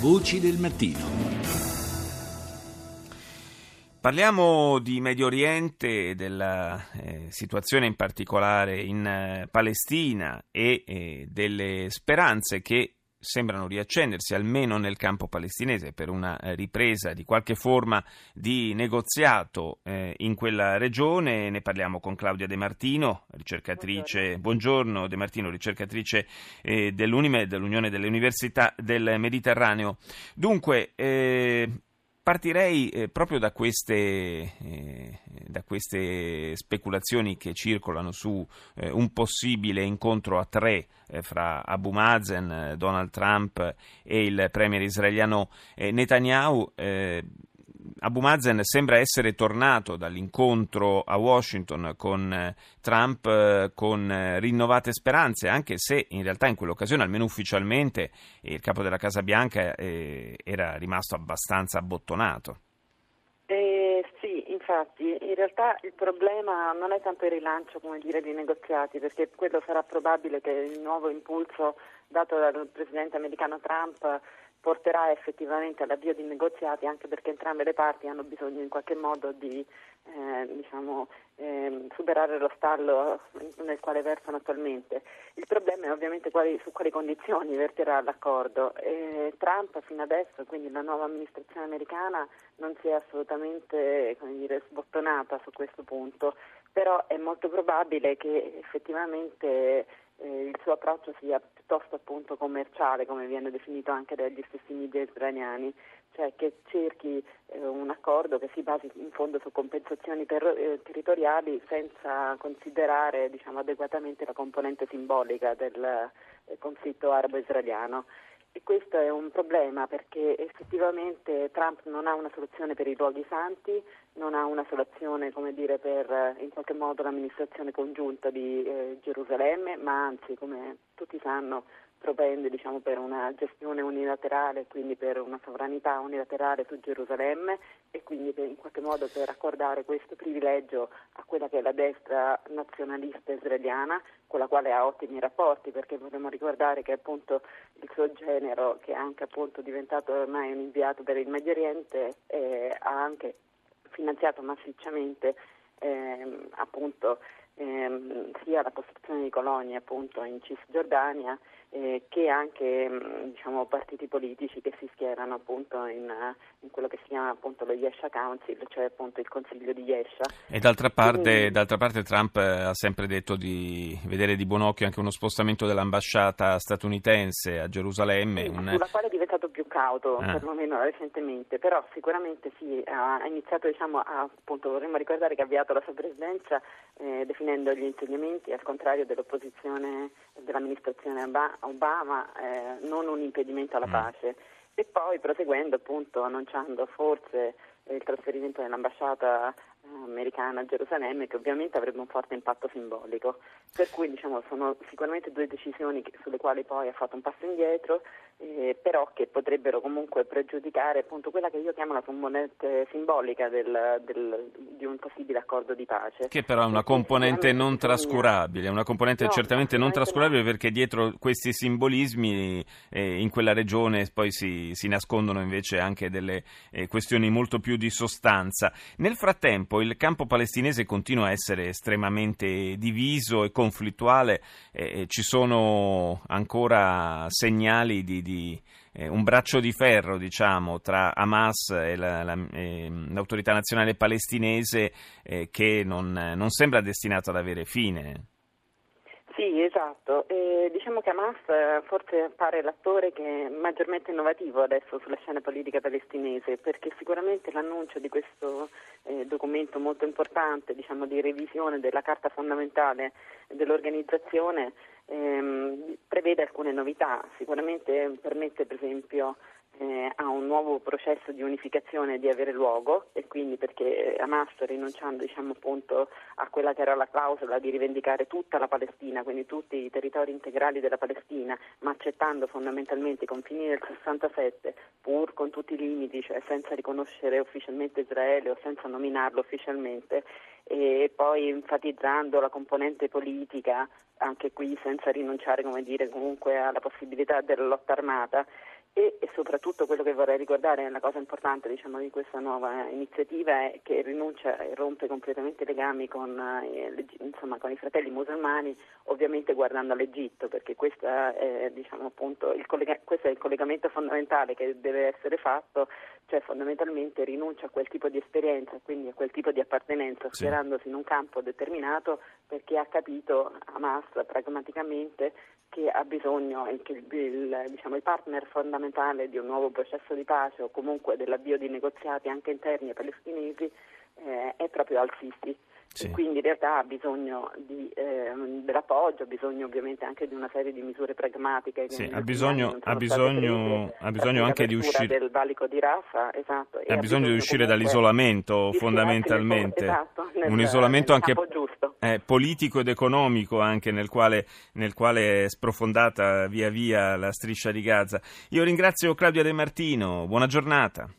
Voci del mattino. Parliamo di Medio Oriente della eh, situazione in particolare in eh, Palestina e eh, delle speranze che sembrano riaccendersi almeno nel campo palestinese per una eh, ripresa di qualche forma di negoziato eh, in quella regione. Ne parliamo con Claudia De Martino, ricercatrice, buongiorno, buongiorno De Martino, ricercatrice eh, dell'UNIMED, dell'Unione delle Università del Mediterraneo. Dunque, eh, Partirei eh, proprio da queste, eh, da queste, speculazioni che circolano su eh, un possibile incontro a tre eh, fra Abu Mazen, Donald Trump e il premier israeliano eh, Netanyahu. Abu Mazen sembra essere tornato dall'incontro a Washington con eh, Trump eh, con eh, rinnovate speranze, anche se in realtà in quell'occasione, almeno ufficialmente, il capo della Casa Bianca era rimasto abbastanza abbottonato. Eh, sì, infatti, in realtà il problema non è tanto il rilancio dire, dei negoziati, perché quello sarà probabile che il nuovo impulso dato dal presidente americano Trump porterà effettivamente all'avvio di negoziati anche perché entrambe le parti hanno bisogno in qualche modo di eh, diciamo, eh, superare lo stallo nel quale versano attualmente. Il problema è ovviamente quali, su quali condizioni verterà l'accordo. Eh, Trump fino adesso, quindi la nuova amministrazione americana, non si è assolutamente dire, sbottonata su questo punto, però è molto probabile che effettivamente eh, il suo approccio sia piuttosto appunto commerciale, come viene definito anche dagli stessi media israeliani, cioè che cerchi eh, un accordo che si basi in fondo su compensazioni ter- eh, territoriali senza considerare diciamo, adeguatamente la componente simbolica del eh, conflitto arabo-israeliano. Questo è un problema perché effettivamente Trump non ha una soluzione per i luoghi santi, non ha una soluzione dire, per eh, in qualche modo l'amministrazione congiunta di eh, Gerusalemme, ma anzi, come tutti sanno, propende diciamo, per una gestione unilaterale, quindi per una sovranità unilaterale su Gerusalemme e quindi per, in qualche modo per accordare questo privilegio a quella che è la destra nazionalista israeliana, con la quale ha ottimi rapporti, perché vogliamo ricordare che appunto il suo genero, che è anche appunto diventato ormai un inviato per il Medio Oriente, eh, ha anche finanziato massicciamente ehm, appunto ehm, sia la costruzione di colonie appunto in Cisgiordania eh, che anche mm, diciamo, partiti politici che si schierano appunto in, in, quello che si chiama appunto lo Yesha Council, cioè appunto il Consiglio di Yesha. E d'altra parte, Quindi, d'altra parte Trump ha sempre detto di vedere di buon occhio anche uno spostamento dell'ambasciata statunitense a Gerusalemme. Sì, un... Sulla quale è diventato cauto, ah. perlomeno recentemente, però sicuramente sì, ha iniziato diciamo, a, appunto, vorremmo ricordare che ha avviato la sua presidenza eh, definendo gli insegnamenti al contrario dell'opposizione dell'amministrazione Obama eh, non un impedimento alla mm. pace e poi proseguendo appunto annunciando forse il trasferimento dell'ambasciata americana a Gerusalemme che ovviamente avrebbe un forte impatto simbolico. Per cui diciamo, sono sicuramente due decisioni che, sulle quali poi ha fatto un passo indietro, eh, però che potrebbero comunque pregiudicare appunto quella che io chiamo la componente simbolica del, del, di un possibile accordo di pace. Che però è una componente non trascurabile, una componente no, certamente non trascurabile perché dietro questi simbolismi eh, in quella regione poi si, si, nascondono invece anche delle eh, questioni molto più di sostanza. Nel frattempo il campo palestinese continua a essere estremamente diviso e conflittuale, eh, ci sono ancora segnali di, di eh, un braccio di ferro diciamo, tra Hamas e, la, la, eh, l'autorità nazionale palestinese eh, che non, non sembra destinato ad avere fine. Sì, esatto. Eh, diciamo che Hamas eh, forse appare l'attore che è maggiormente innovativo adesso sulla scena politica palestinese, perché sicuramente l'annuncio di questo eh, documento molto importante, diciamo, di revisione della carta fondamentale dell'organizzazione ehm, prevede alcune novità. Sicuramente permette, per esempio, eh, a un nuovo processo di unificazione di avere luogo e quindi perché Hamas rinunciando diciamo, a quella che era la clausola di rivendicare tutta la Palestina, quindi tutti i territori integrali della Palestina, ma accettando fondamentalmente i confini del 67 pur con tutti i limiti, cioè senza riconoscere ufficialmente Israele o senza nominarlo ufficialmente e poi enfatizzando la componente politica anche qui senza rinunciare dire, comunque alla possibilità della lotta armata e, e, soprattutto quello che vorrei ricordare, la cosa importante diciamo, di questa nuova iniziativa è che rinuncia e rompe completamente i legami con, eh, insomma, con i fratelli musulmani, ovviamente guardando all'Egitto, perché è, diciamo, appunto, collega- questo è il collegamento fondamentale che deve essere fatto, cioè fondamentalmente rinuncia a quel tipo di esperienza, quindi a quel tipo di appartenenza, sì. schierandosi in un campo determinato perché ha capito Hamas pragmaticamente che ha bisogno e che il, diciamo, il, partner fondamentale di un nuovo processo di pace o comunque dell'avvio di negoziati anche interni ai palestinesi eh, è proprio Al-Sisi. Sì. quindi in realtà ha bisogno di, eh, dell'appoggio, ha bisogno ovviamente anche di una serie di misure pragmatiche. Sì, ha bisogno, ha bisogno, ha bisogno anche di uscire. Del valico di Rafah, esatto, ha, ha bisogno di uscire dall'isolamento fondamentalmente. Esatto, nel, un isolamento anche eh, politico ed economico anche nel quale, nel quale è sprofondata via via la striscia di Gaza. Io ringrazio Claudia De Martino, buona giornata.